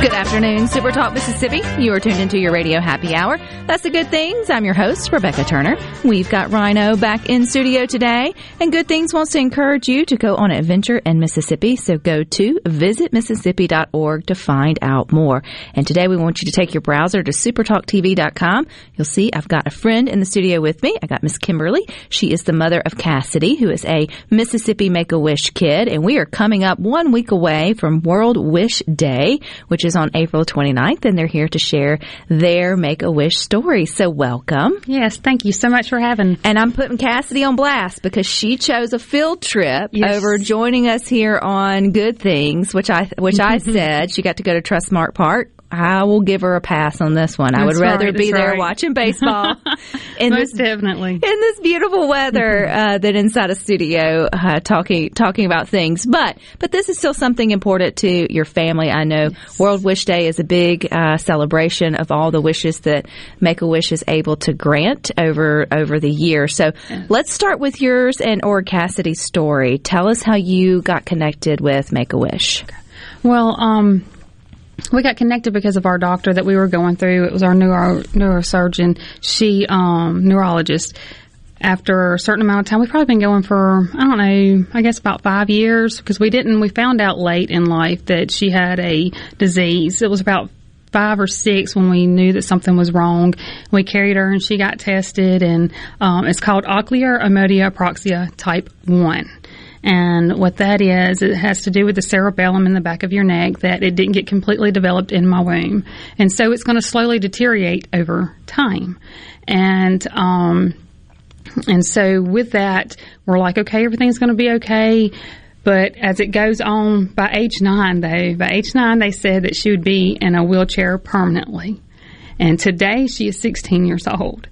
Good afternoon, Super Talk Mississippi. You are tuned into your radio happy hour. That's the good things. I'm your host, Rebecca Turner. We've got Rhino back in studio today, and Good Things wants to encourage you to go on an adventure in Mississippi. So go to visitmississippi.org to find out more. And today we want you to take your browser to supertalktv.com. You'll see I've got a friend in the studio with me. I got Miss Kimberly. She is the mother of Cassidy, who is a Mississippi Make a Wish kid, and we are coming up one week away from World Wish Day, which is on April 29th, and they're here to share their Make a Wish story. So welcome. Yes, thank you so much for having. And I'm putting Cassidy on blast because she chose a field trip Yes. over joining us here on Good Things, which I which I said she got to go to Trustmark Park. I will give her a pass on this one. I would That's rather right, be there right. watching baseball in Most this definitely. in this beautiful weather uh, than inside a studio uh, talking talking about things. But but this is still something important to your family. I know World Wish Day is a big uh, celebration of all the wishes that Make a Wish is able to grant over over the year. So let's start with yours and or Cassidy's story. Tell us how you got connected with Make a Wish. Well, um, we got connected because of our doctor that we were going through. It was our neuro neurosurgeon. She, um, neurologist. After a certain amount of time, we've probably been going for I don't know, I guess about five years because we didn't. We found out late in life that she had a disease. It was about five or six when we knew that something was wrong. We carried her and she got tested, and um, it's called oculomotor apraxia type one. And what that is, it has to do with the cerebellum in the back of your neck that it didn't get completely developed in my womb. And so it's going to slowly deteriorate over time. And, um, and so with that, we're like, okay, everything's going to be okay. But as it goes on, by age nine, though, by age nine, they said that she would be in a wheelchair permanently. And today she is 16 years old.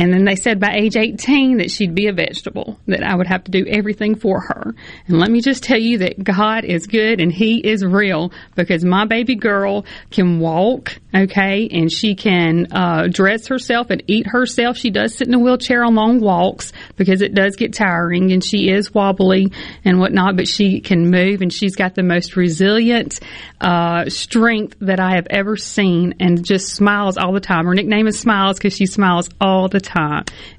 And then they said by age 18 that she'd be a vegetable, that I would have to do everything for her. And let me just tell you that God is good and He is real because my baby girl can walk, okay, and she can uh, dress herself and eat herself. She does sit in a wheelchair on long walks because it does get tiring and she is wobbly and whatnot, but she can move and she's got the most resilient uh, strength that I have ever seen and just smiles all the time. Her nickname is Smiles because she smiles all the time.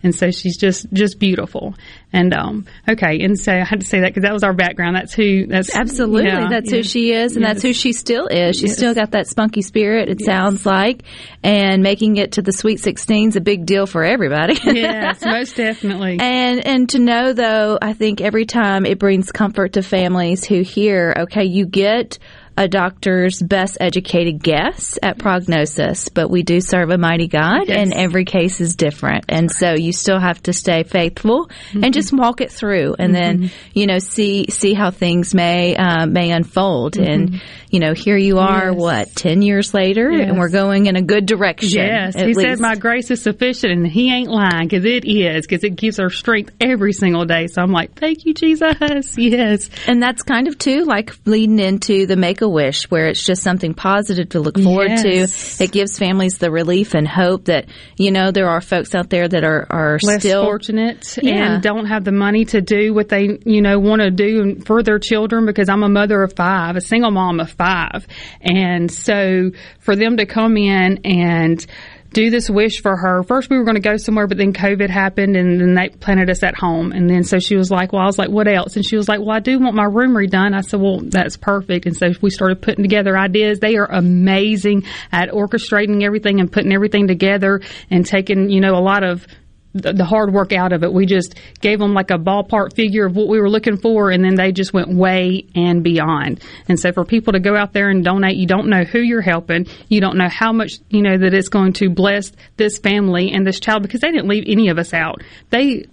And so she's just, just beautiful. And, um, okay. And so I had to say that because that was our background. That's who, that's Absolutely. that's yeah. who she is, and that's who she still is. She's Yes. still got that spunky spirit, it sounds like, and making it to the Sweet 16 is a big deal for everybody. yes, most definitely. And and to know though, I think every time it brings comfort to families who hear, okay, you get a doctor's best educated guess at prognosis, but we do serve a mighty God Yes. and every case is different. And so you still have to stay faithful and mm-hmm. just walk it through and then, mm-hmm. you know, see see how things may uh, may unfold. Mm-hmm. And you know, here you are, Yes. what, ten years later and we're going in a good direction. Yes, he said, "My grace is sufficient," and he ain't lying because it is because it gives her strength every single day. So I'm like, "Thank you, Jesus." Yes, And that's kind of too like leading into the Make a Wish, where it's just something positive to look forward Yes. to. It gives families the relief and hope that you know there are folks out there that are are less still fortunate Yeah. and don't have the money to do what they you know want to do for their children. Because I'm a mother of five, a single mom of five, and so for them to come in and do this wish for her. First, we were going to go somewhere, but then COVID happened, and then they planted us at home. And then so she was like, "Well," I was like, "What else?" And she was like, "Well, I do want my room redone." I said, "Well, that's perfect." And so we started putting together ideas. They are amazing at orchestrating everything and putting everything together and taking, you know, a lot of the, hard work out of it. We just gave them like a ballpark figure of what we were looking for, and then they just went way and beyond. And so for people to go out there and donate, you don't know who you're helping, you don't know how much you know that it's going to bless this family and this child because they didn't leave any of us out. They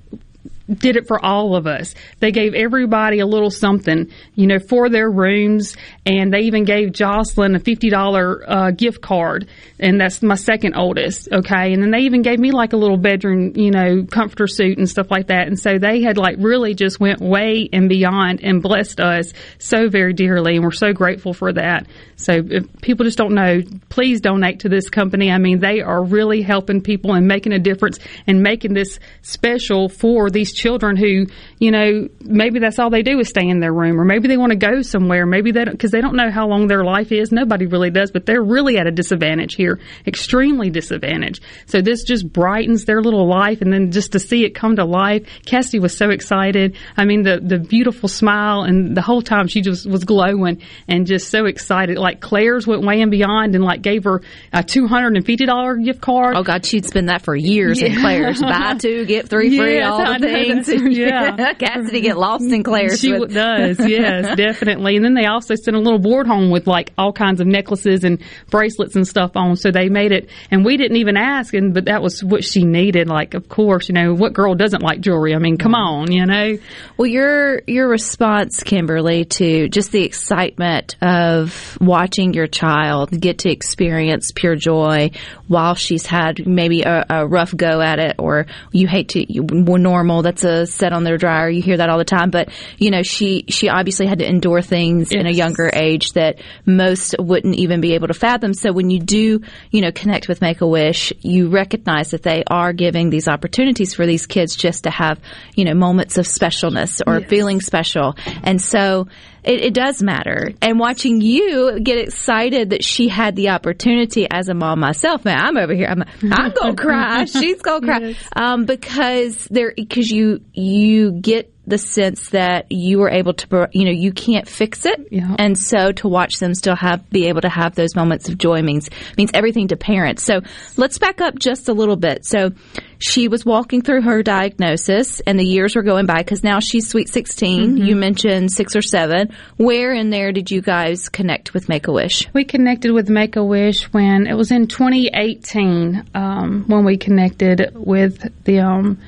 did it for all of us. They gave everybody a little something, you know, for their rooms, and they even gave Jocelyn a fifty dollar uh, gift card, and that's my second oldest. Okay, and then they even gave me like a little bedroom, you know, comforter suit and stuff like that. And so they had like really just went way and beyond and blessed us so very dearly, and we're so grateful for that. So if people just don't know, please donate to this company. I mean, they are really helping people and making a difference and making this special for these children who, you know, maybe that's all they do is stay in their room, or maybe they want to go somewhere. Maybe they don't because they don't know how long their life is. Nobody really does, but they're really at a disadvantage here, extremely disadvantaged. So this just brightens their little life, and then just to see it come to life, Cassie was so excited. I mean, the the beautiful smile, and the whole time she just was glowing and just so excited. Like Claire's went way and beyond, and like gave her a two hundred and fifty dollar gift card. Oh God, she'd spend that for years in Claire's. Buy two, get three free, Yes, all the know things. Yeah. Cassidy get lost in Claire's. She with- does, yes, definitely. And then they also sent a little board home with like all kinds of necklaces and bracelets and stuff on. So they made it, and we didn't even ask, and but that was what she needed. Like, of course, you know, what girl doesn't like jewelry? I mean, come on, you know. Well, your your response, Kimberly, to just the excitement of watching your child get to experience pure joy while she's had maybe a, a rough go at it, or you hate to you, normal. That's a set on their dryer. You hear that all the time, but you know she she obviously had to endure things in a younger age that most wouldn't even be able to fathom. So when you do, you know, connect with Make a Wish, you recognize that they are giving these opportunities for these kids just to have, you know, moments of specialness or feeling special. And so it, it does matter. And watching you get excited that she had the opportunity as a mom myself, man, I'm over here. I'm, I'm gonna cry. She's gonna cry. Um, because there, because you, you get the sense that you were able to, you know, you can't fix it. Yeah. And so to watch them still have, be able to have those moments of joy means, means everything to parents. So let's back up just a little bit. So she was walking through her diagnosis and the years were going by because now she's sweet 16. You mentioned six or seven. Where in there did you guys connect with Make a Wish? We connected with Make a Wish when it was in 2018 um, when we connected with the um,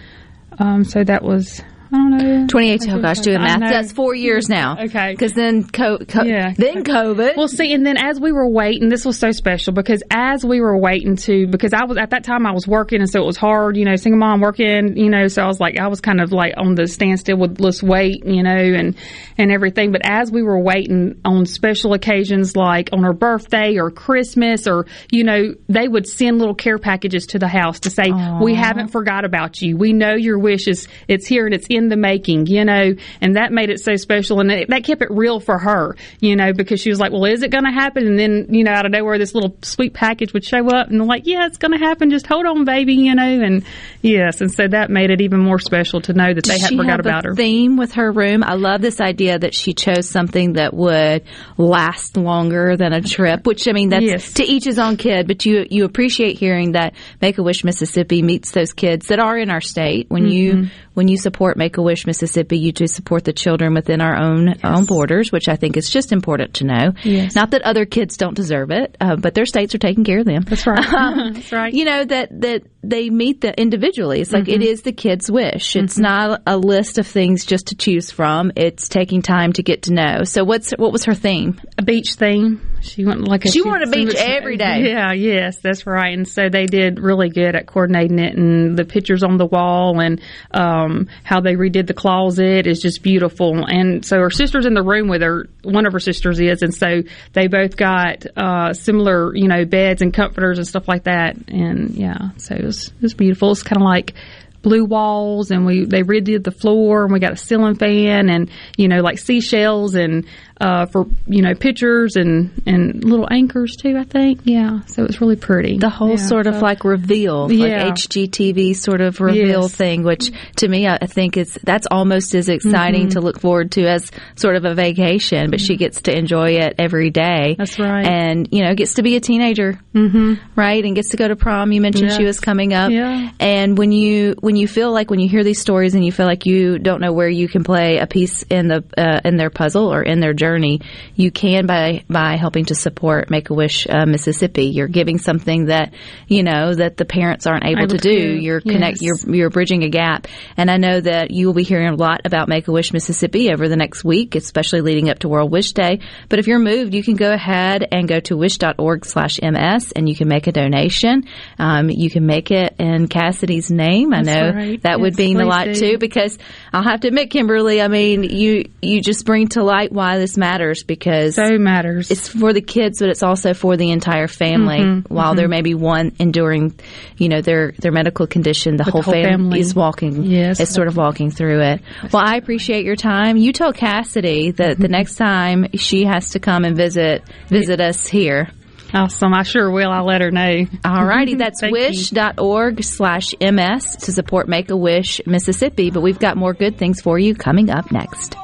um so that was I don't know 2018. Oh gosh, doing math. That's four years now. Okay. Because then, co- co- Yeah. then COVID. Well, see, and then as we were waiting, this was so special because as we were waiting to, because I was at that time I was working, and so it was hard, you know, single mom working, you know, so I was like, I was kind of like on the standstill with let's wait, you know, and and everything. But as we were waiting on special occasions like on her birthday or Christmas, or you know, they would send little care packages to the house to say, we haven't forgot about you. We know your wish is it's here and it's in the making, you know, and that made it so special, and it, that kept it real for her, you know, because she was like, well, is it going to happen? And then, you know, out of nowhere, this little sweet package would show up, and like, yeah, it's going to happen. Just hold on, baby, you know, and yes, and so that made it even more special to know that they hadn't forgot about a her. theme with her room? I love this idea that she chose something that would last longer than a trip. Which I mean, that's Yes. to each his own kid. But you you appreciate hearing that Make a Wish Mississippi meets those kids that are in our state. When Mm-hmm. you when you support Make a Wish Mississippi, you do support the children within our own own borders, which I think is just important to know. Yes. Not that other kids don't deserve it, uh, but their states are taking care of them. That's right. That's right. You know that that they meet the individually. It's like it Mm-hmm. is the kid's wish. It's not a list of things just to choose from. It's taking time to get to know. So what's what was her theme? a beach theme. She went like a, She wanted a beach every day. Yeah, yes, that's right. And so they did really good at coordinating it, and the pictures on the wall, and um, how they redid the closet is just beautiful. And so her sister's in the room with her. One of her sisters is, and so they both got uh, similar, you know, beds and comforters and stuff like that. And yeah, so it was it was beautiful. It's kind of like blue walls and we they redid the floor and we got a ceiling fan and you know like seashells and uh, for you know pictures and and little anchors too. I think yeah. So it's really pretty. the whole Yeah, sort of so- like reveal, Yeah. like HGTV sort of reveal Yes. thing, which to me I think is that's almost as exciting Mm-hmm. to look forward to as sort of a vacation. But she gets to enjoy it every day. That's right. and you know gets to be a teenager, mm-hmm. right? And gets to go to prom. You mentioned she was coming up, Yeah. And when you when you feel like when you hear these stories and you feel like you don't know where you can play a piece in the uh, in their puzzle or in their journey, you can by by helping to support Make a Wish uh, Mississippi. You're giving something that you know that the parents aren't able, Able to do. do. You're connect. You're you're bridging a gap, and I know that you will be hearing a lot about Make a Wish Mississippi over the next week, especially leading up to World Wish Day. But if you're moved, you can go ahead and go to wish.org/ms, and you can make a donation. Um, you can make it in Cassidy's name. I That's know right. that would Yes, mean a lot too, because I'll have to admit, Kimberly, I mean, you you just bring to light why this matters because so matters. it's for the kids, but it's also for the entire family. Mm-hmm, While there may be one enduring, you know, their their medical condition, the, whole, whole fam- family. is walking. Yes. is sort of walking through it. Well, I appreciate your time. You tell Cassidy that Mm-hmm. the next time she has to come and visit visit us here. awesome. I sure will. I'll let her know. Alrighty, that's Thank you. wish.org slash MS to support Make a Wish Mississippi. But we've got more good things for you coming up next.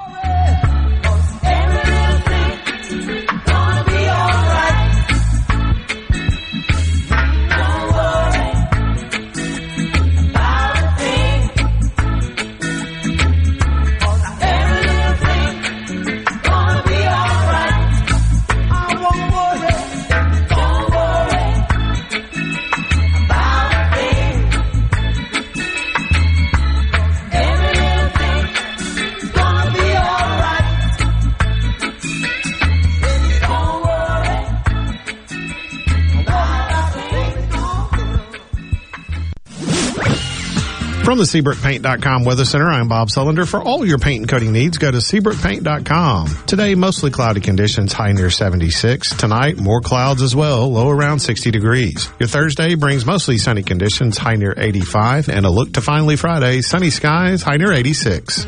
From the SeabrookPaint.com Weather Center, I'm Bob Sullender. For all your paint and coating needs, go to SeabrookPaint.com. Today, mostly cloudy conditions, high near 76. Tonight, more clouds as well, low around 60 degrees. Your Thursday brings mostly sunny conditions, high near 85. And a look to finally Friday, sunny skies, high near 86.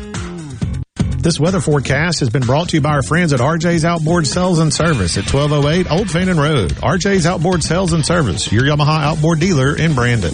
This weather forecast has been brought to you by our friends at RJ's Outboard Sales and Service at 1208 Old Fannin Road. RJ's Outboard Sales and Service, your Yamaha outboard dealer in Brandon.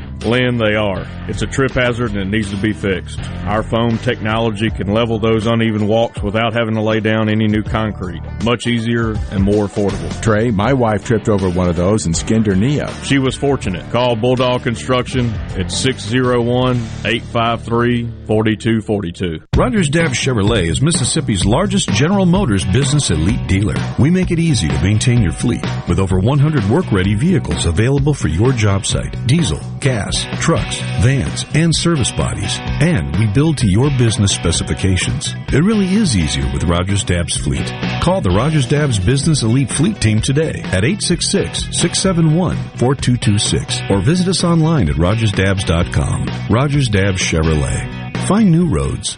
Lynn, they are. It's a trip hazard and it needs to be fixed. Our foam technology can level those uneven walks without having to lay down any new concrete. Much easier and more affordable. Trey, my wife tripped over one of those and skinned her knee up. She was fortunate. Call Bulldog Construction at 601-853-4242. Rogers Dabbs Chevrolet is Mississippi's largest General Motors business elite dealer. We make it easy to maintain your fleet with over 100 work-ready vehicles available for your job site. Diesel, gas, trucks, vans, and service bodies. And we build to your business specifications. It really is easier with Rogers Dabbs Fleet. Call the Rogers Dabbs Business Elite Fleet Team today at 866-671-4226 or visit us online at rogersdabbs.com. Rogers Dabbs Chevrolet. Find new roads.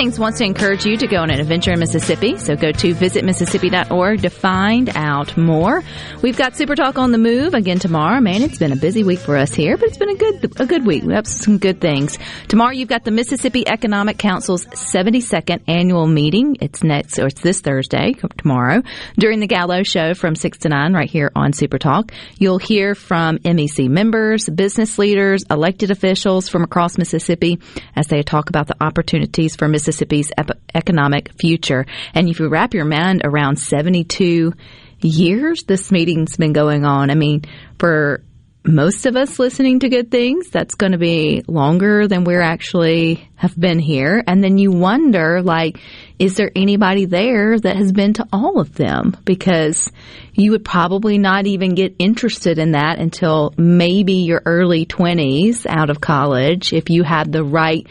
Good Things wants to encourage you to go on an adventure in Mississippi, so go to visitmississippi.org to find out more. We've got Super Talk on the move again tomorrow. Man, it's been a busy week for us here, but it's been a good a good week. We have some good things. Tomorrow you've got the Mississippi Economic Council's 72nd annual meeting. It's next or it's this Thursday, tomorrow, during the Gallo show from 6 to 9 right here on Super Talk. You'll hear from MEC members, business leaders, elected officials from across Mississippi as they talk about the opportunities for Mississippi's economic future. And if you wrap your mind around 72 years this meeting's been going on, I mean, for most of us listening to good things, that's going to be longer than we're actually have been here. And then you wonder, like, is there anybody there that has been to all of them? Because you would probably not even get interested in that until maybe your early 20s out of college if you had the right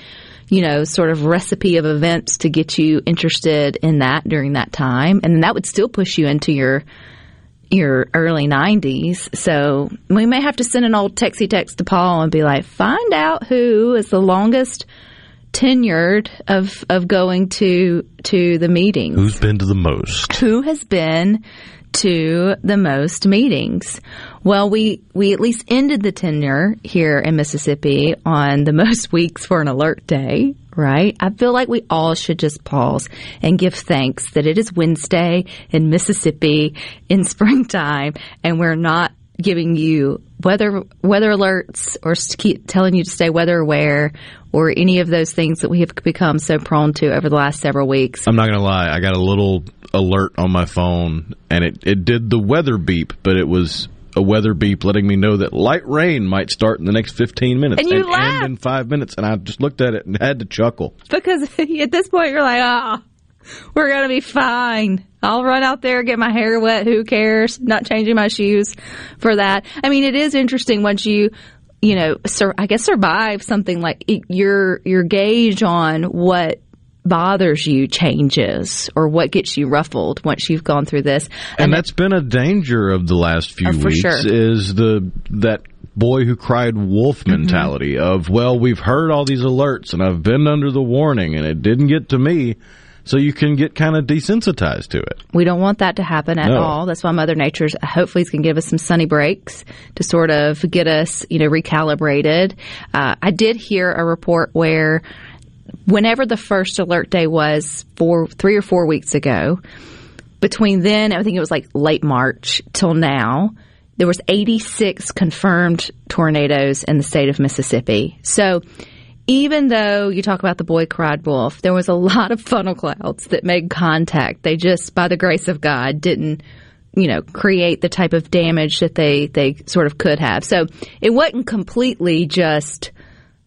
you know, sort of recipe of events to get you interested in that during that time. And that would still push you into your your early 90s. So we may have to send an old texty text to Paul and be like, find out who is the longest tenured of of going to to the meetings. Who's been to the most? Who has been to the most meetings? Well, we we at least ended the tenure here in Mississippi on the most weeks for an alert day, right? I feel like we all should just pause and give thanks that it is Wednesday in Mississippi in springtime and we're not giving you weather weather alerts or keep telling you to stay weather aware or any of those things that we have become so prone to over the last several weeks. I'm not going to lie. I got a little alert on my phone and it, it did the weather beep, but it was a weather beep letting me know that light rain might start in the next 15 minutes And you and laughed. end in five minutes. And I just looked at it and had to chuckle. Because at this point, you're like, ah, we're going to be fine. I'll run out there, get my hair wet. Who cares? Not changing my shoes for that. I mean, it is interesting once you, you know, sur- I guess survive something like it, your, your gauge on what bothers you changes or what gets you ruffled once you've gone through this. And that's been a danger of the last few Oh, weeks sure. is the that boy who cried wolf Mm-hmm. mentality of well we've heard all these alerts and I've been under the warning and it didn't get to me so you can get kind of desensitized to it. We don't want that to happen at No. all. That's why Mother Nature's hopefully is going to give us some sunny breaks to sort of get us, you know, recalibrated. Uh, I did hear a report where whenever the first alert day was four, three or four weeks ago, between then, I think it was like late March till now, there was 86 confirmed tornadoes in the state of Mississippi. So even though you talk about the boy cried wolf, there was a lot of funnel clouds that made contact. They just, by the grace of God, didn't, you know, create the type of damage that they, they sort of could have. So it wasn't completely just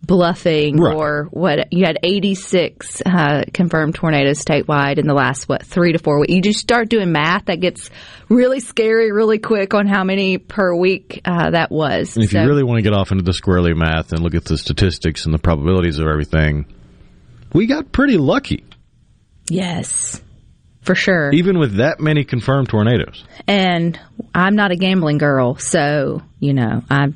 bluffing Right. or what you had 86 uh, confirmed tornadoes statewide in the last what three to four weeks you just start doing math that gets really scary really quick on how many per week uh, that was And if So- you really want to get off into the squirrely math and look at the statistics and the probabilities of everything, we got pretty lucky. yes for sure Even with that many confirmed tornadoes. and i'm not a gambling girl so you know i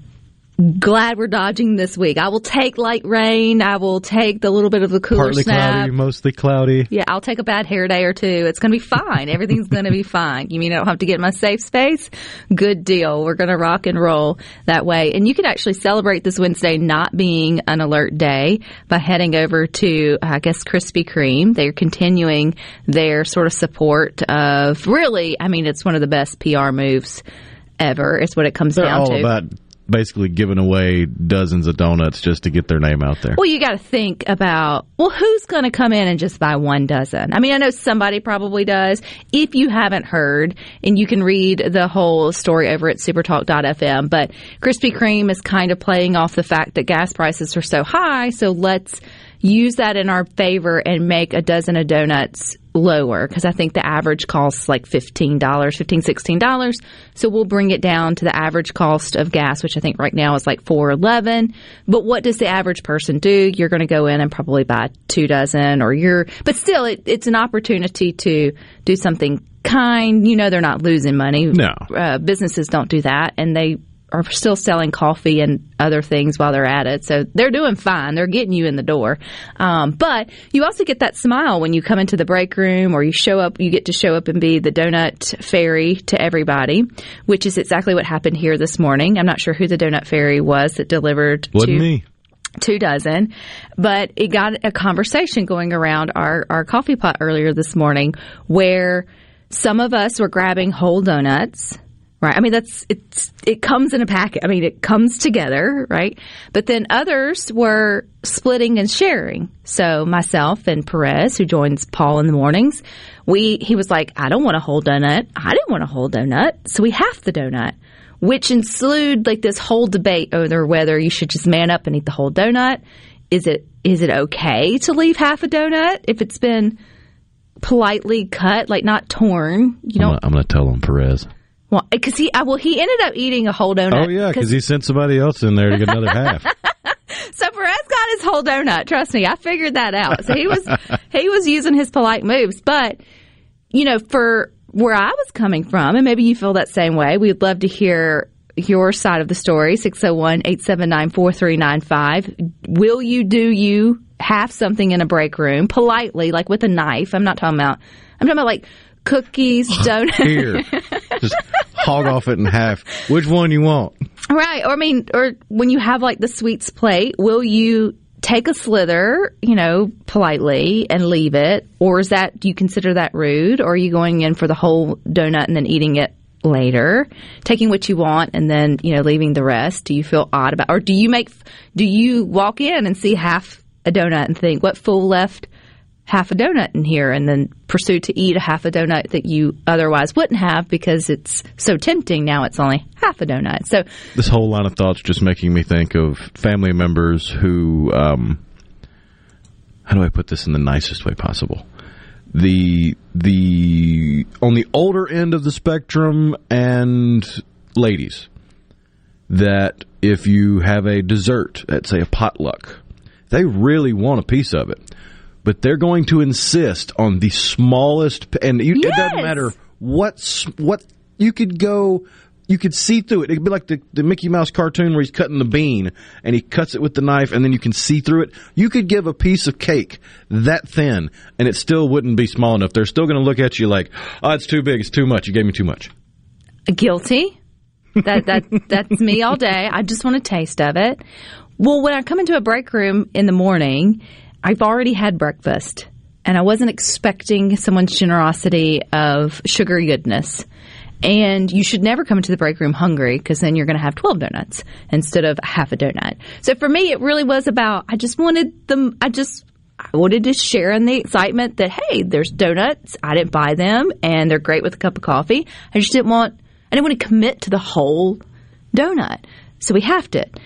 glad we're dodging this week. I will take light rain. I will take the little bit of the cooler Partly snap. cloudy, mostly cloudy. Yeah, I'll take a bad hair day or two. It's going to be fine. Everything's going to be fine. You mean I don't have to get in my safe space? Good deal. We're going to rock and roll that way. And you can actually celebrate this Wednesday not being an alert day by heading over to, I guess, Krispy Kreme. They're continuing their sort of support of really, I mean, it's one of the best PR moves ever. It's what it comes They're down all to. about basically giving away dozens of donuts just to get their name out there. Well, you got to think about, well, who's going to come in and just buy one dozen? I mean, I know somebody probably does. If you haven't heard, and you can read the whole story over at supertalk.fm, but Krispy Kreme is kind of playing off the fact that gas prices are so high, so let's use that in our favor and make a dozen of donuts lower because I think the average costs like $15, $15, $16. So we'll bring it down to the average cost of gas, which I think right now is like 411. But what does the average person do? You're going to go in and probably buy two dozen or you're, but still it, it's an opportunity to do something kind. You know, they're not losing money. No. Uh, businesses don't do that and they are still selling coffee and other things while they're at it. So they're doing fine. They're getting you in the door. Um, but you also get that smile when you come into the break room or you show up, you get to show up and be the donut fairy to everybody, which is exactly what happened here this morning. I'm not sure who the donut fairy was that delivered Wasn't to me. two dozen, but it got a conversation going around our, our coffee pot earlier this morning where some of us were grabbing whole donuts. Right. I mean, that's, it's, it comes in a packet. I mean, it comes together, right? But then others were splitting and sharing. So myself and Perez, who joins Paul in the mornings, we, he was like, I don't want a whole donut. I didn't want a whole donut. So we half the donut which ensued like this whole debate over whether you should just man up and eat the whole donut. Is it is it okay to leave half a donut if it's been politely cut, like not torn? You gonna, I'm gonna tell him Perez. Well because he well he ended up eating a whole donut. Oh yeah, because he sent somebody else in there to get another half. So Perez got his whole donut. Trust me, I figured that out. So he was he was using his polite moves, but you know, for where I was coming from, and maybe you feel that same way, we'd love to hear your side of the story. 601-879-4395. Will you do you have something in a break room politely, like with a knife? I'm not talking about. I'm talking about like cookies, donuts. Here, just hog off it in half. Which one you want? Right. Or I mean, or when you have like the sweets plate, will you take a slither, you know, politely and leave it? Or is that, do you consider that rude? Or are you going in for the whole donut and then eating it later? Taking what you want and then, you know, leaving the rest? Do you feel odd about, or do you make, do you walk in and see half a donut and think, what fool left half a donut in here and then pursue to eat a half a donut that you otherwise wouldn't have because it's so tempting now it's only half a donut. So This whole line of thoughts just making me think of family members who, um, how do I put this in the nicest way possible? The the on the older end of the spectrum and ladies that if you have a dessert at say a potluck, they really want a piece of it, but they're going to insist on the smallest, and you, it doesn't matter what what you could go. You could see through it. It'd be like the, the Mickey Mouse cartoon where he's cutting the bean and he cuts it with the knife and then you can see through it. You could give a piece of cake that thin and it still wouldn't be small enough. They're still going to look at you like, oh, it's too big. It's too much. You gave me too much. guilty. That that that's me all day. I just want a taste of it. Well, when I come into a break room in the morning, I've already had breakfast, and I wasn't expecting someone's generosity of sugary goodness. And you should never come into the break room hungry because then you're going to have 12 donuts instead of half a donut. So for me, it really was about, I just wanted them, I just, I wanted to share in the excitement that, hey, there's donuts. I didn't buy them and they're great with a cup of coffee. I just didn't want, I didn't want to commit to the whole donut. So we halved it,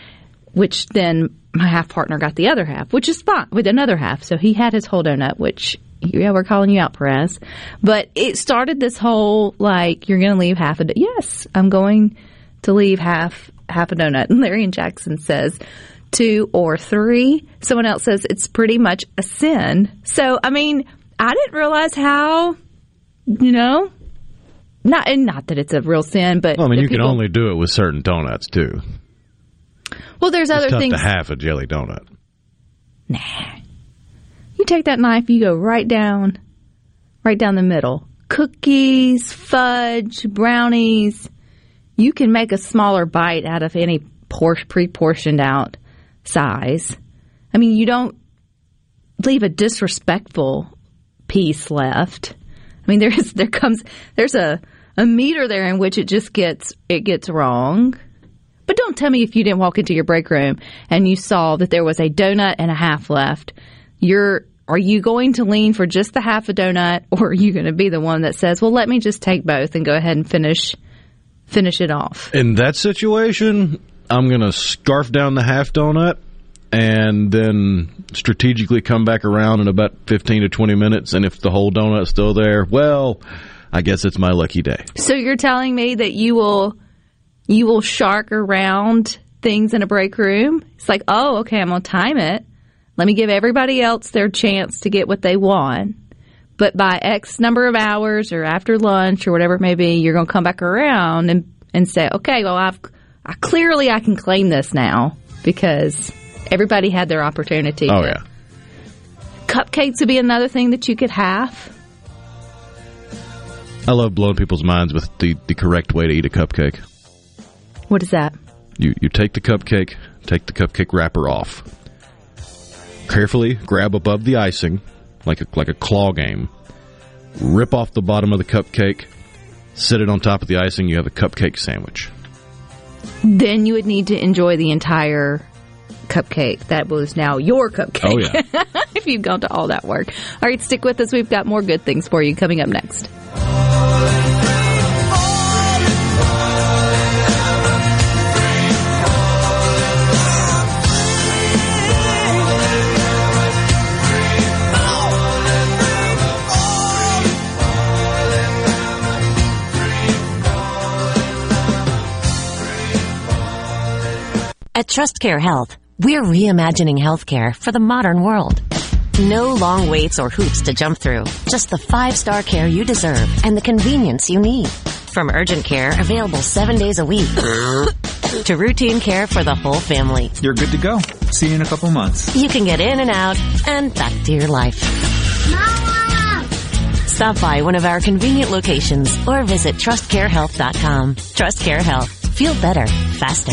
which then my half partner got the other half, which is fine with another half. So he had his whole donut, which, yeah, we're calling you out, Perez. But it started this whole, like, you're going to leave half a, do- yes, I'm going to leave half, half a donut. And Larry and Jackson says, two or three. Someone else says it's pretty much a sin. So, I mean, I didn't realize how, you know, not and not that it's a real sin, but Well, I mean, you can only do it with certain donuts too. Well, there's It's other tough things. to half a jelly donut. Nah. You take that knife, you go right down, right down the middle. Cookies, fudge, brownies. You can make a smaller bite out of any por- pre-portioned out size. I mean, you don't leave a disrespectful piece left. I mean, there's there comes there's a a meter there in which it just gets it gets wrong. But don't tell me if you didn't walk into your break room and you saw that there was a donut and a half left. You're are you going to lean for just the half a donut or are you going to be the one that says, "Well, let me just take both and go ahead and finish finish it off." In that situation, I'm going to scarf down the half donut and then strategically come back around in about 15 to 20 minutes. And if the whole donut's still there, well, I guess it's my lucky day. So you're telling me that you will you will shark around things in a break room? It's like, "Oh, okay, I'm going to time it. Let me give everybody else their chance to get what they want." But by X number of hours or after lunch or whatever it may be, you're going to come back around and and say, "Okay, well, I've I clearly I can claim this now because everybody had their opportunity." Oh, yeah. Cupcakes would be another thing that you could have. I love blowing people's minds with the, the correct way to eat a cupcake. What is that? You you take the cupcake, take the cupcake wrapper off. Carefully grab above the icing, like a like a claw game. Rip off the bottom of the cupcake, sit it on top of the icing. You have a cupcake sandwich. then you would need to enjoy the entire cupcake. That was now your cupcake. Oh, yeah. if you've gone to all that work. All right, stick with us. We've got more good things for you coming up next. At TrustCare Health, we're reimagining healthcare for the modern world. No long waits or hoops to jump through. Just the five-star care you deserve and the convenience you need. From urgent care available seven days a week to routine care for the whole family. You're good to go. See you in a couple months. You can get in and out and back to your life. Stop by one of our convenient locations or visit trustcarehealth.com. TrustCare Health. Feel better, faster.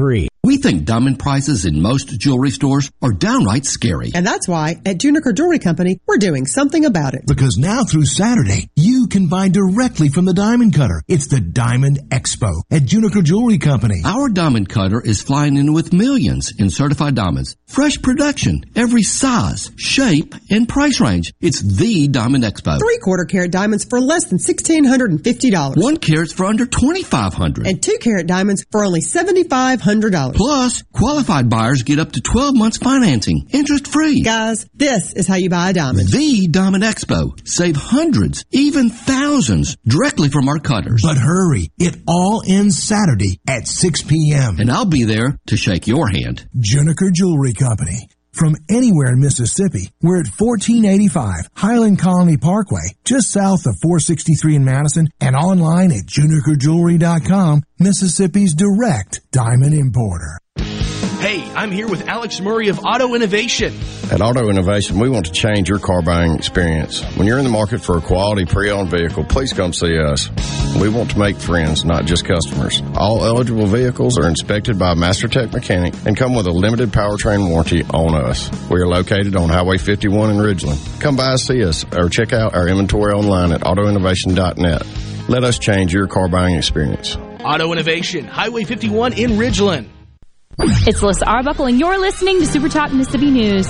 601-605-4443. We think diamond prices in most jewelry stores are downright scary. And that's why at Juniker Jewelry Company, we're doing something about it. Because now through Saturday, you can buy directly from the diamond cutter. It's the Diamond Expo at Juniker Jewelry Company. Our diamond cutter is flying in with millions in certified diamonds. Fresh production, every size, shape, and price range. It's the Diamond Expo. Three quarter carat diamonds for less than $1,650. One carat for under 2,500. And two carat diamonds for only $7,500. Plus, qualified buyers get up to 12 months financing, interest free. Guys, this is how you buy a diamond. The Diamond Expo. Save hundreds, even thousands, directly from our cutters. But hurry, it all ends Saturday at 6 p.m. And I'll be there to shake your hand. Juniker Jewelry Company. From anywhere in Mississippi, we're at 1485 Highland Colony Parkway, just south of 463 in Madison, and online at junikerjewelry.com, Mississippi's direct diamond importer. Hey, I'm here with Alex Murray of Auto Innovation. At Auto Innovation, we want to change your car buying experience. When you're in the market for a quality pre-owned vehicle, please come see us. We want to make friends, not just customers. All eligible vehicles are inspected by a MasterTech mechanic and come with a limited powertrain warranty on us. We are located on Highway 51 in Ridgeland. Come by and see us or check out our inventory online at autoinnovation.net. Let us change your car buying experience. Auto Innovation, Highway 51 in Ridgeland. It's Melissa Arbuckle, and you're listening to Super Talk Mississippi News.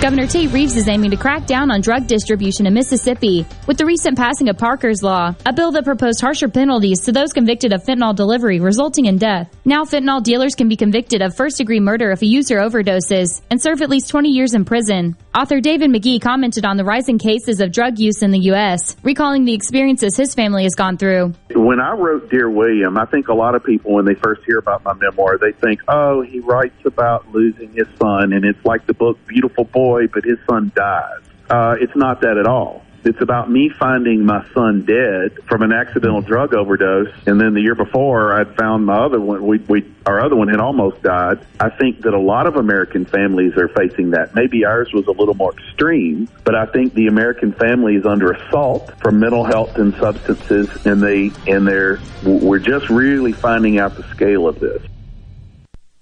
Governor Tate Reeves is aiming to crack down on drug distribution in Mississippi with the recent passing of Parker's Law, a bill that proposed harsher penalties to those convicted of fentanyl delivery resulting in death. Now, fentanyl dealers can be convicted of first degree murder if a user overdoses and serve at least 20 years in prison. Author David McGee commented on the rising cases of drug use in the U.S., recalling the experiences his family has gone through. When I wrote Dear William, I think a lot of people, when they first hear about my memoir, they think, oh, he writes about losing his son, and it's like the book Beautiful Boy, but his son dies. Uh, it's not that at all. It's about me finding my son dead from an accidental drug overdose, and then the year before I'd found my other one. We, we our other one had almost died. I think that a lot of American families are facing that. Maybe ours was a little more extreme, but I think the American family is under assault from mental health and substances, and they and they're we're just really finding out the scale of this.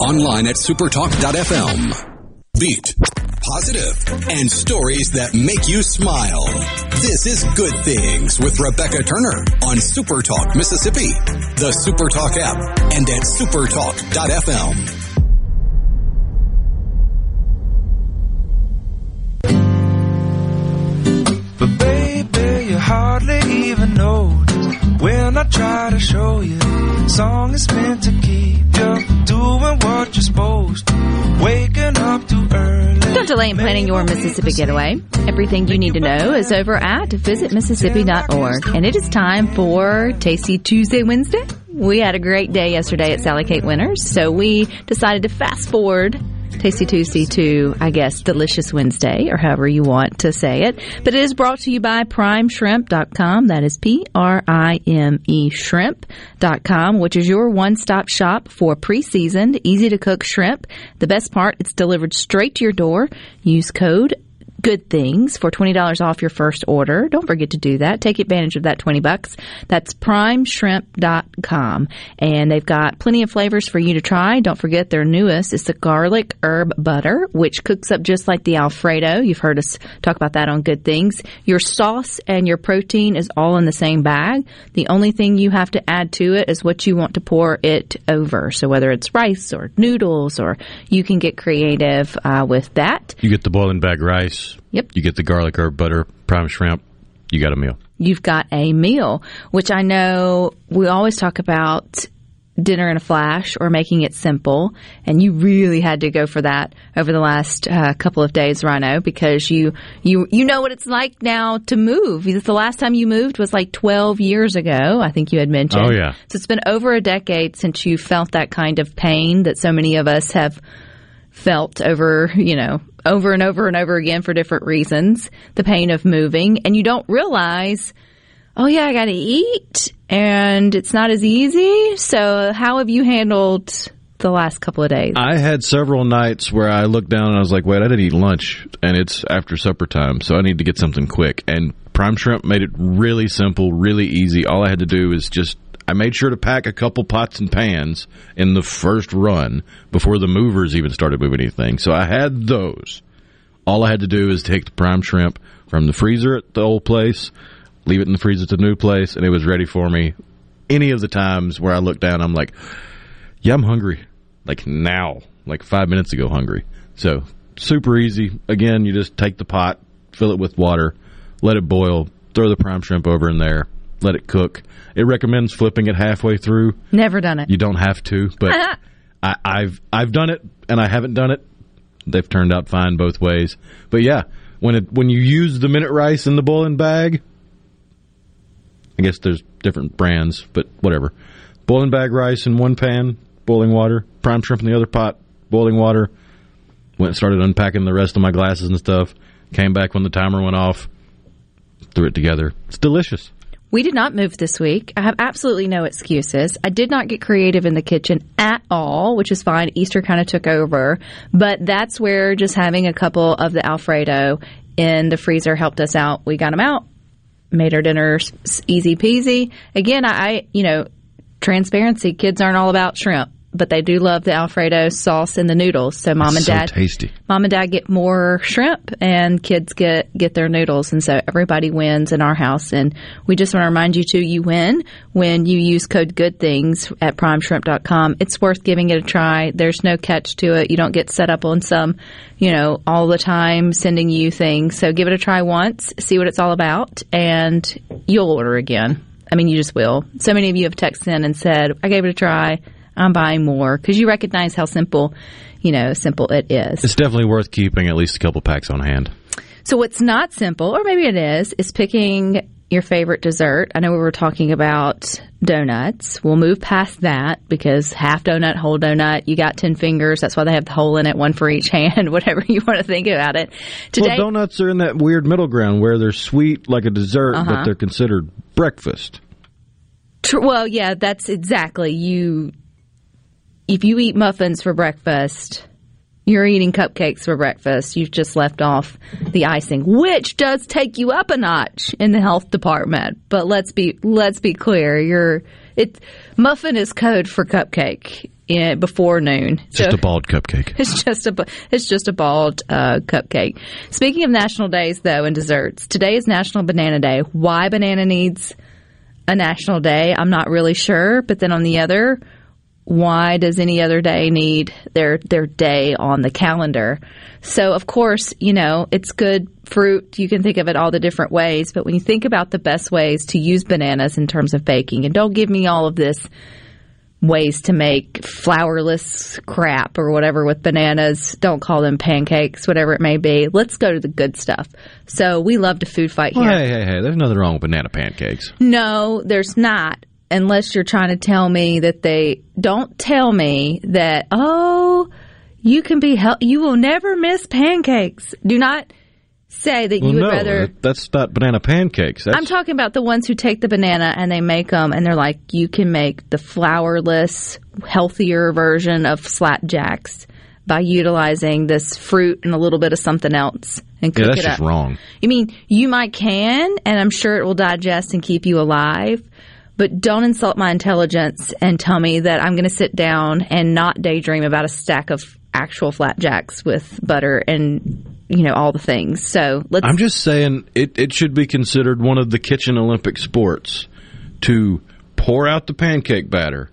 Online at supertalk.fm. Beat, positive, and stories that make you smile. This is Good Things with Rebecca Turner on Supertalk Mississippi, the Supertalk app, and at supertalk.fm. But baby, you hardly even notice when I try to show you. Song is meant to keep you doing what you're supposed to. Waking up too early. Don't delay in planning your Mississippi getaway. Everything you need to know is over at visitmississippi.org. And it is time for Tasty Tuesday Wednesday. We had a great day yesterday at Sally Kate Winters, so we decided to fast forward Tasty Tuesday to, I guess, Delicious Wednesday, or however you want to say it. But it is brought to you by primeshrimp.com. That is P-R-I-M-E shrimp.com, which is your one-stop shop for pre-seasoned, easy-to-cook shrimp. The best part, it's delivered straight to your door. Use code good things for $20 off your first order. Don't forget to do that. Take advantage of that 20 bucks. That's primeshrimp.com. And they've got plenty of flavors for you to try. Don't forget their newest is the garlic herb butter, which cooks up just like the Alfredo. You've heard us talk about that on good things. Your sauce and your protein is all in the same bag. The only thing you have to add to it is what you want to pour it over. So whether it's rice or noodles or you can get creative uh, with that. You get the boiling bag rice. Yep. You get the garlic herb butter, prime shrimp. You got a meal. you've got a meal, which I know we always talk about dinner in a flash or making it simple. And you really had to go for that over the last uh, couple of days, Rhino, because you, you, you know what it's like now to move. The last time you moved was like 12 years ago, I think you had mentioned. Oh, yeah. So it's been over a decade since you felt that kind of pain that so many of us have felt over, you know, over and over and over again for different reasons, the pain of moving, and you don't realize, oh yeah, I got to eat, and it's not as easy. So, how have you handled the last couple of days? I had several nights where I looked down and I was like, wait, I didn't eat lunch, and it's after supper time, so I need to get something quick. And Prime Shrimp made it really simple, really easy. All I had to do is just I made sure to pack a couple pots and pans in the first run before the movers even started moving anything. So I had those. All I had to do is take the prime shrimp from the freezer at the old place, leave it in the freezer at the new place, and it was ready for me. Any of the times where I look down, I'm like, yeah, I'm hungry. Like now, like five minutes ago, hungry. So super easy. Again, you just take the pot, fill it with water, let it boil, throw the prime shrimp over in there, let it cook. It recommends flipping it halfway through. Never done it. You don't have to, but I, I've I've done it and I haven't done it. They've turned out fine both ways. But yeah, when it when you use the minute rice in the boiling bag, I guess there's different brands, but whatever. Boiling bag rice in one pan, boiling water, prime shrimp in the other pot, boiling water. Went and started unpacking the rest of my glasses and stuff. Came back when the timer went off. Threw it together. It's delicious. We did not move this week. I have absolutely no excuses. I did not get creative in the kitchen at all, which is fine. Easter kind of took over, but that's where just having a couple of the Alfredo in the freezer helped us out. We got them out, made our dinner easy peasy. Again, I, you know, transparency. Kids aren't all about shrimp but they do love the Alfredo sauce in the noodles. So mom and so dad, tasty. Mom and dad get more shrimp, and kids get get their noodles, and so everybody wins in our house. And we just want to remind you too, you win when you use code Good Things at PrimeShrimp.com. It's worth giving it a try. There's no catch to it. You don't get set up on some, you know, all the time sending you things. So give it a try once, see what it's all about, and you'll order again. I mean, you just will. So many of you have texted in and said, I gave it a try. I'm buying more because you recognize how simple, you know, simple it is. It's definitely worth keeping at least a couple packs on hand. So what's not simple, or maybe it is, is picking your favorite dessert. I know we were talking about donuts. We'll move past that because half donut, whole donut, you got 10 fingers. That's why they have the hole in it, one for each hand, whatever you want to think about it. Today, well, donuts are in that weird middle ground where they're sweet like a dessert, uh-huh. but they're considered breakfast. Well, yeah, that's exactly you if you eat muffins for breakfast, you're eating cupcakes for breakfast. You've just left off the icing, which does take you up a notch in the health department. But let's be let's be clear. You're it muffin is code for cupcake in, before noon. It's just so, a bald cupcake. It's just a it's just a bald uh, cupcake. Speaking of national days though and desserts, today is National Banana Day. Why banana needs a national day, I'm not really sure. But then on the other why does any other day need their their day on the calendar? So of course, you know, it's good fruit. You can think of it all the different ways, but when you think about the best ways to use bananas in terms of baking, and don't give me all of this ways to make flourless crap or whatever with bananas. Don't call them pancakes, whatever it may be. Let's go to the good stuff. So we love to food fight here. Well, hey, hey, hey, there's nothing wrong with banana pancakes. No, there's not unless you're trying to tell me that they don't tell me that oh you can be hel- you will never miss pancakes. Do not say that well, you would no, rather. That's not banana pancakes. That's... I'm talking about the ones who take the banana and they make them, and they're like, you can make the flourless, healthier version of slapjacks by utilizing this fruit and a little bit of something else and cook yeah, that's it just wrong. I mean, you might can, and I'm sure it will digest and keep you alive but don't insult my intelligence and tell me that I'm going to sit down and not daydream about a stack of actual flapjacks with butter and you know all the things. So let's. I'm just saying it. It should be considered one of the kitchen Olympic sports to pour out the pancake batter,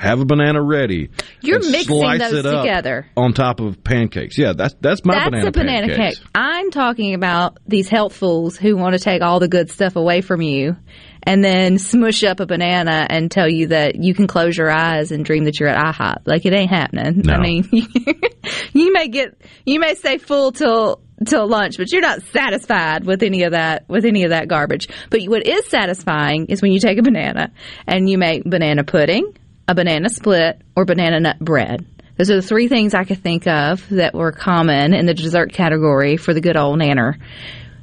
have a banana ready. You're mixing those together on top of pancakes. Yeah, that's that's my that's banana. That's a banana pancakes. cake. I'm talking about these health fools who want to take all the good stuff away from you and then smush up a banana and tell you that you can close your eyes and dream that you're at IHOP. Like it ain't happening. No. I mean, you may get, you may stay full till till lunch, but you're not satisfied with any of that with any of that garbage. But what is satisfying is when you take a banana and you make banana pudding, a banana split, or banana nut bread. Those are the three things I could think of that were common in the dessert category for the good old nanner.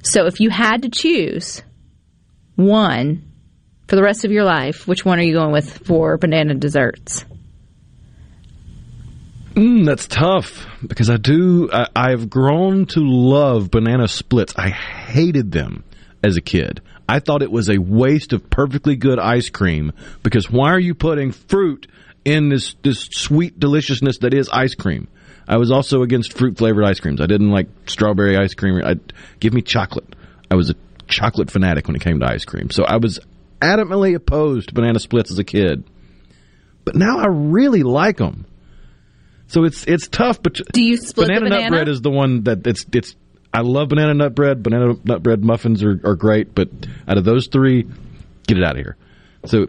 So if you had to choose one for the rest of your life, which one are you going with for banana desserts? Mm, that's tough because I do. I, I've grown to love banana splits. I hated them as a kid. I thought it was a waste of perfectly good ice cream because why are you putting fruit in this this sweet deliciousness that is ice cream? I was also against fruit flavored ice creams. I didn't like strawberry ice cream. I give me chocolate. I was a chocolate fanatic when it came to ice cream. So I was adamantly opposed to banana splits as a kid. But now I really like them. So it's it's tough. But do you split banana, banana nut bread is the one that it's it's. I love banana nut bread. Banana nut bread muffins are, are great, but out of those three, get it out of here. So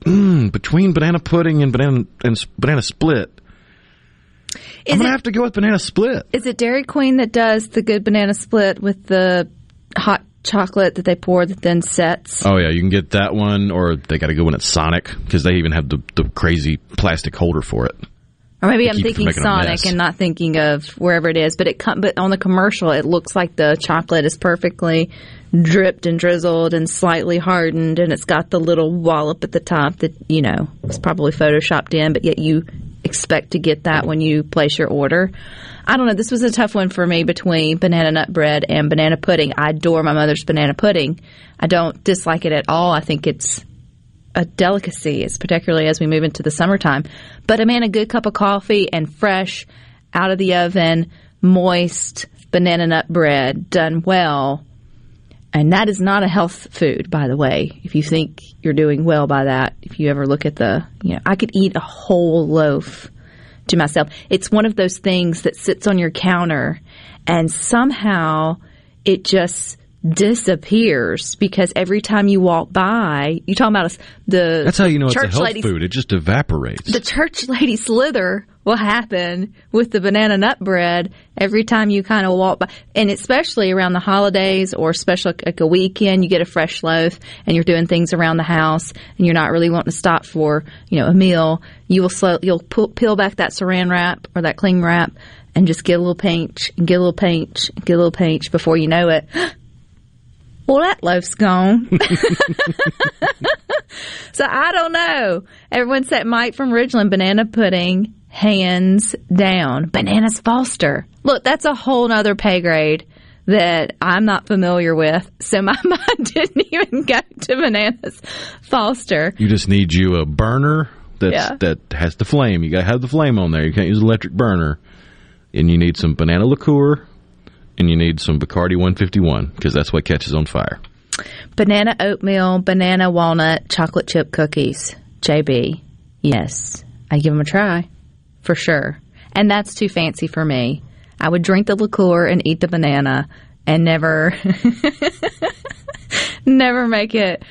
mm, between banana pudding and banana and banana split, Is I'm gonna it- have to go with banana split. Is it Dairy Queen that does the good banana split with the hot chocolate that they pour that then sets? Oh yeah, you can get that one, or they got to go one at Sonic because they even have the the crazy plastic holder for it. Or maybe I'm keep it from thinking Sonic and not thinking of wherever it is. But it com- but on the commercial, it looks like the chocolate is perfectly dripped and drizzled and slightly hardened, and it's got the little wallop at the top that you know was probably photoshopped in, but yet you expect to get that when you place your order. I don't know. This was a tough one for me between banana nut bread and banana pudding. I adore my mother's banana pudding. I don't dislike it at all. I think it's a delicacy, particularly as we move into the summertime. But a man, a good cup of coffee and fresh, out of the oven, moist banana nut bread done well. And that is not a health food, by the way. If you think you're doing well by that, if you ever look at the, you know, I could eat a whole loaf to myself. It's one of those things that sits on your counter and somehow it just disappears because every time you walk by, you're talking about us, the That's how you know it's a health lady, food. It just evaporates. The church lady slither will happen with the banana nut bread every time you kind of walk by, and especially around the holidays or special like a weekend, you get a fresh loaf and you're doing things around the house and you're not really wanting to stop for you know a meal. You will slow, you'll pu- peel back that saran wrap or that cling wrap and just get a little pinch and get a little pinch and get a little pinch before you know it. Well, that loaf's gone. so I don't know. Everyone said Mike from Ridgeland banana pudding, hands down. Bananas Foster. Look, that's a whole nother pay grade that I'm not familiar with. So my mind didn't even go to bananas Foster. You just need you a burner that's, Yeah. that has the flame. You got to have the flame on there. You can't use electric burner. And you need some banana liqueur and you need some Bacardi 151 because that's what catches on fire. Banana oatmeal, banana walnut, chocolate chip cookies. JB. Yes. I give them a try. For sure. And that's too fancy for me. I would drink the liqueur and eat the banana and never never make it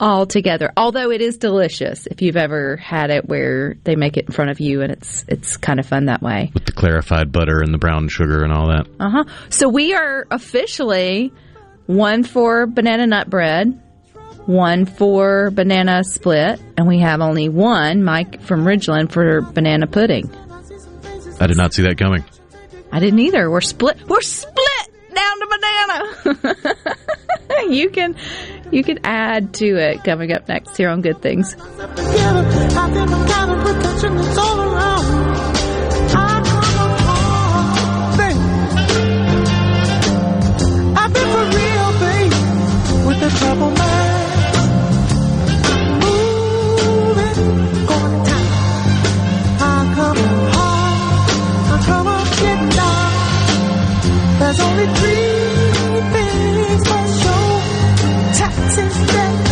all together. Although it is delicious if you've ever had it where they make it in front of you and it's it's kind of fun that way. With the clarified butter and the brown sugar and all that. Uh huh. So we are officially one for banana nut bread, one for banana split, and we have only one, Mike from Ridgeland, for banana pudding. I did not see that coming. I didn't either. We're split. We're split down to banana. you can you can add to it coming up next here on Good Things. I've been for real, babe, with the trouble only three things for sure. Taxes,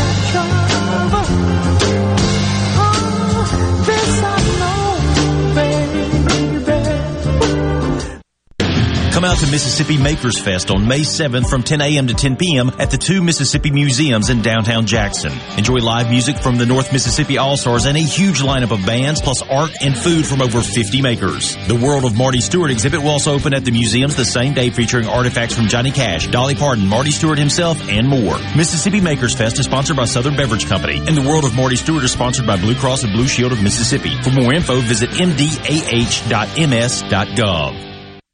Come out to Mississippi Makers Fest on May 7th from 10 a.m. to 10 p.m. at the two Mississippi Museums in downtown Jackson. Enjoy live music from the North Mississippi All-Stars and a huge lineup of bands, plus art and food from over 50 makers. The World of Marty Stuart exhibit will also open at the museums the same day featuring artifacts from Johnny Cash, Dolly Parton, Marty Stuart himself, and more. Mississippi Makers Fest is sponsored by Southern Beverage Company, and the World of Marty Stuart is sponsored by Blue Cross and Blue Shield of Mississippi. For more info, visit mdah.ms.gov.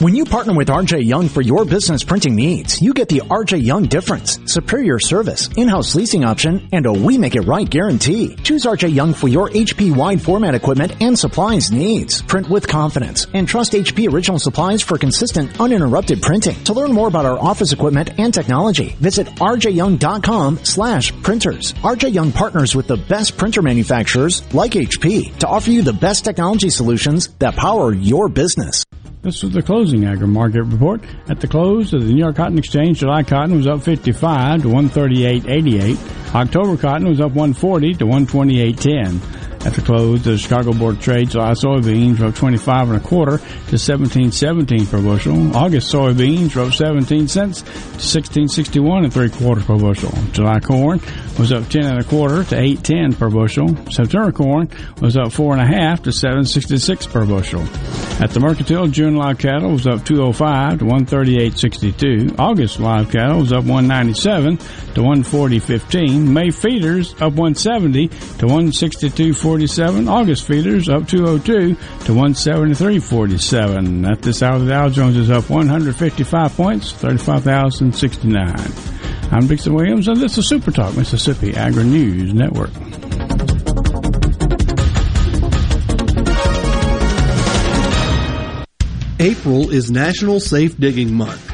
When you partner with RJ Young for your business printing needs, you get the RJ Young difference, superior service, in-house leasing option, and a we make it right guarantee. Choose RJ Young for your HP wide format equipment and supplies needs. Print with confidence and trust HP original supplies for consistent, uninterrupted printing. To learn more about our office equipment and technology, visit rjyoung.com slash printers. RJ Young partners with the best printer manufacturers like HP to offer you the best technology solutions that power your business. This was the closing agri market report. At the close of the New York Cotton Exchange, July cotton was up 55 to 138.88. October cotton was up 140 to 128.10. At the close, the Chicago Board of Trade July soybeans up 25 and a quarter to 17.17 per bushel. August soybeans up 17 cents to 16.61 and three quarters per bushel. July corn was up 10 and a quarter to 8.10 per bushel. September corn was up four and a half to 7.66 per bushel. At the Mercantile, June live cattle was up 205 to 138.62. August live cattle was up 197 to 140.15. May feeders up 170 to 162.47. August feeders up 202 to 173.47. At this hour, the Dow Jones is up 155 points, 35,069. I'm Dixon Williams, and this is Super Talk Mississippi Agri News Network. April is National Safe Digging Month.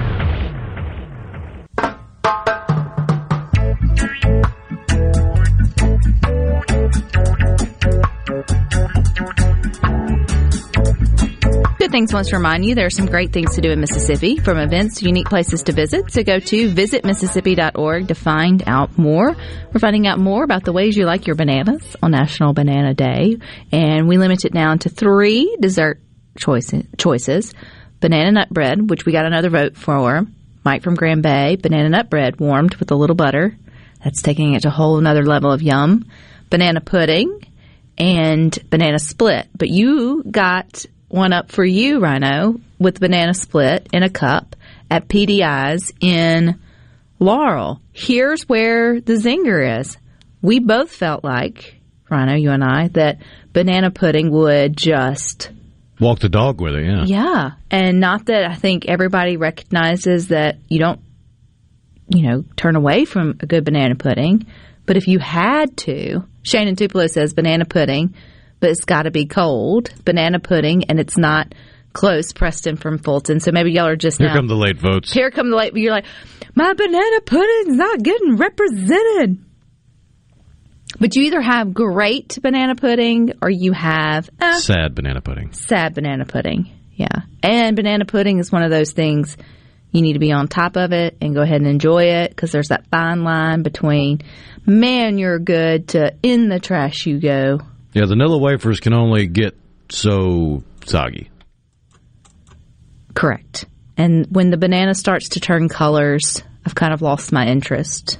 Good Things wants to remind you there are some great things to do in Mississippi, from events to unique places to visit. So go to visitmississippi.org to find out more. We're finding out more about the ways you like your bananas on National Banana Day, and we limit it down to three dessert choices. choices. Banana nut bread, which we got another vote for. Mike from Grand Bay, banana nut bread warmed with a little butter. That's taking it to a whole another level of yum. Banana pudding, and banana split. But you got one up for you, Rhino, with banana split in a cup at PDI's in Laurel. Here's where the zinger is. We both felt like, Rhino, you and I, that banana pudding would just Walk the dog with it, yeah. yeah. And not that I think everybody recognizes that you don't, you know, turn away from a good banana pudding. But if you had to, Shannon Tupelo says banana pudding, but it's got to be cold. Banana pudding, and it's not close. Preston from Fulton. So maybe y'all are just Here now. come the late votes. Here come the late. You're like, my banana pudding's not getting represented. But you either have great banana pudding or you have eh, Sad banana pudding. sad banana pudding. Yeah. And banana pudding is one of those things you need to be on top of it and go ahead and enjoy it because there's that fine line between, man, you're good to in the trash you go. Yeah, the Nilla wafers can only get so soggy. Correct. And when the banana starts to turn colors, I've kind of lost my interest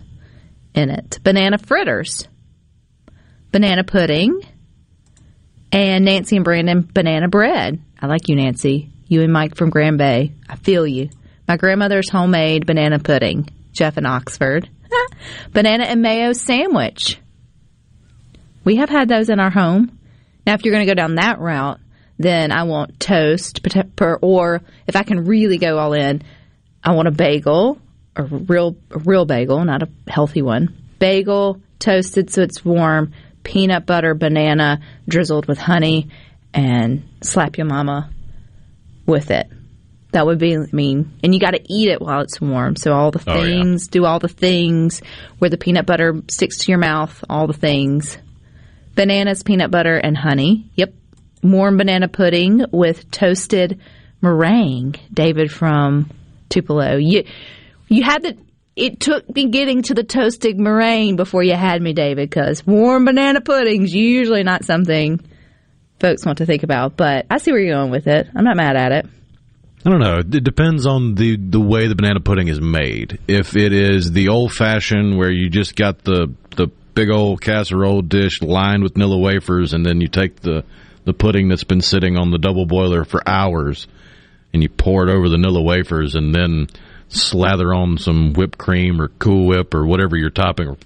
in it. Banana fritters, banana pudding, and Nancy and Brandon banana bread. I like you, Nancy. You and Mike from Grand Bay. I feel you. My grandmother's homemade banana pudding. Jeff in Oxford. banana and mayo sandwich. We have had those in our home. Now, if you're going to go down that route, then I want toast, or if I can really go all in, I want a bagel, a real, a real bagel, not a healthy one. Bagel, toasted so it's warm, peanut butter, banana, drizzled with honey, and slap your mama with it. That would be, I mean, and you got to eat it while it's warm. So all the Oh, yeah. things, do all the things where the peanut butter sticks to your mouth, all the things. Bananas, peanut butter, and honey. Yep. Warm banana pudding with toasted meringue. David from Tupelo. You, you had the, it took me getting to the toasted meringue before you had me, David, because warm banana pudding's usually not something folks want to think about, but I see where you're going with it. I'm not mad at it. I don't know. It depends on the the way the banana pudding is made. If it is the old fashioned where you just got the the big old casserole dish lined with Nilla wafers, and then you take the the pudding that's been sitting on the double boiler for hours, and you pour it over the Nilla wafers, and then slather on some whipped cream or Cool Whip or whatever you're topping, or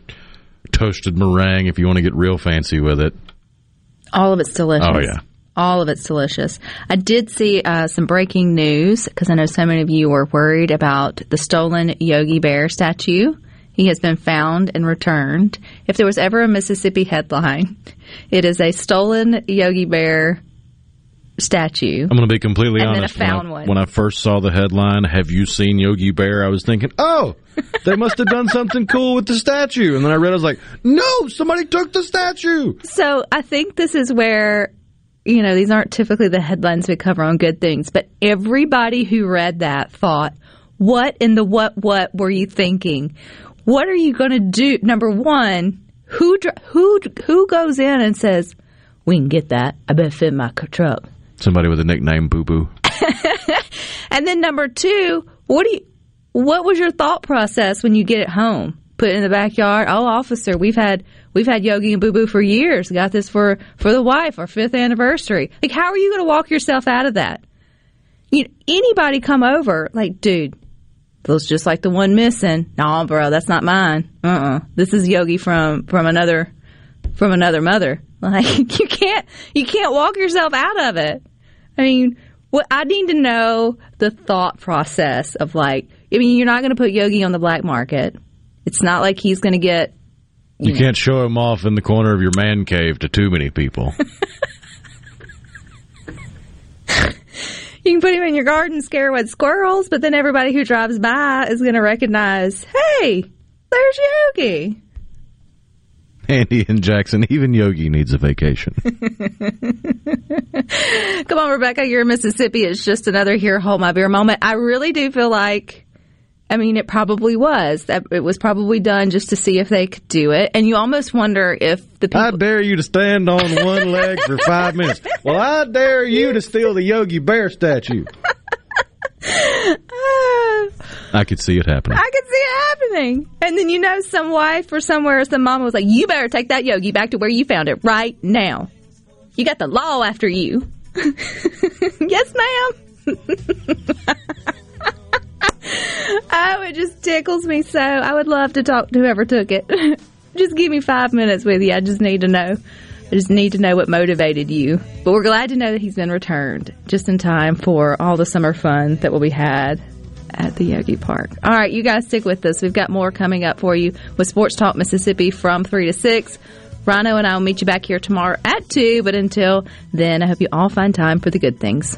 toasted meringue if you want to get real fancy with it. All of it's delicious. Oh yeah. All of it's delicious. I did see uh, some breaking news because I know so many of you were worried about the stolen Yogi Bear statue. He has been found and returned. If there was ever a Mississippi headline, it is a stolen Yogi Bear statue. I'm going to be completely And then honest. I found when, I, one. when I first saw the headline, "Have you seen Yogi Bear?" I was thinking, "Oh, they must have done something cool with the statue." And then I read, I was like, "No, somebody took the statue." So I think this is where, you know, these aren't typically the headlines we cover on good things, but everybody who read that thought, what in the what what were you thinking? What are you going to do? Number one, who who who goes in and says, "We can get that. I bet fit my truck." Somebody with a nickname, Boo Boo. And then number two, what do you? What was your thought process when you get it home? Put it in the backyard. Oh, officer, we've had we've had Yogi and Boo Boo for years. Got this for for the wife, our fifth anniversary. Like, how are you going to walk yourself out of that? You anybody come over? Like, dude, feels just like the one missing. No, bro, that's not mine. Uh, uh This is Yogi from from another from another mother. Like, you can't you can't walk yourself out of it. I mean, what I need to know the thought process of like, I mean, you're not going to put Yogi on the black market. It's not like he's going to get. You can't show him off in the corner of your man cave to too many people. You can put him in your garden, scare away squirrels, but then everybody who drives by is going to recognize, hey, there's Yogi. Andy and Jackson, even Yogi needs a vacation. Come on, Rebecca, you're in Mississippi. It's just another here, hold my beer moment. I really do feel like, I mean, it probably was. That it was probably done just to see if they could do it, and you almost wonder if the people. I dare you to stand on one leg for five minutes. Well, I dare you to steal the Yogi Bear statue. I could see it happening. I could see it happening. And then you know some wife or somewhere, some mama was like, You better take that yogi back to where you found it right now. You got the law after you. yes, ma'am. oh, it just tickles me so. I would love to talk to whoever took it. just give me five minutes with you. I just need to know. I just need to know what motivated you. But we're glad to know that he's been returned just in time for all the summer fun that will be had at the Yogi Park. All right, you guys stick with us. We've got more coming up for you with Sports Talk Mississippi from 3 to 6. Rhino and I will meet you back here tomorrow at 2, but until then, I hope you all find time for the good things.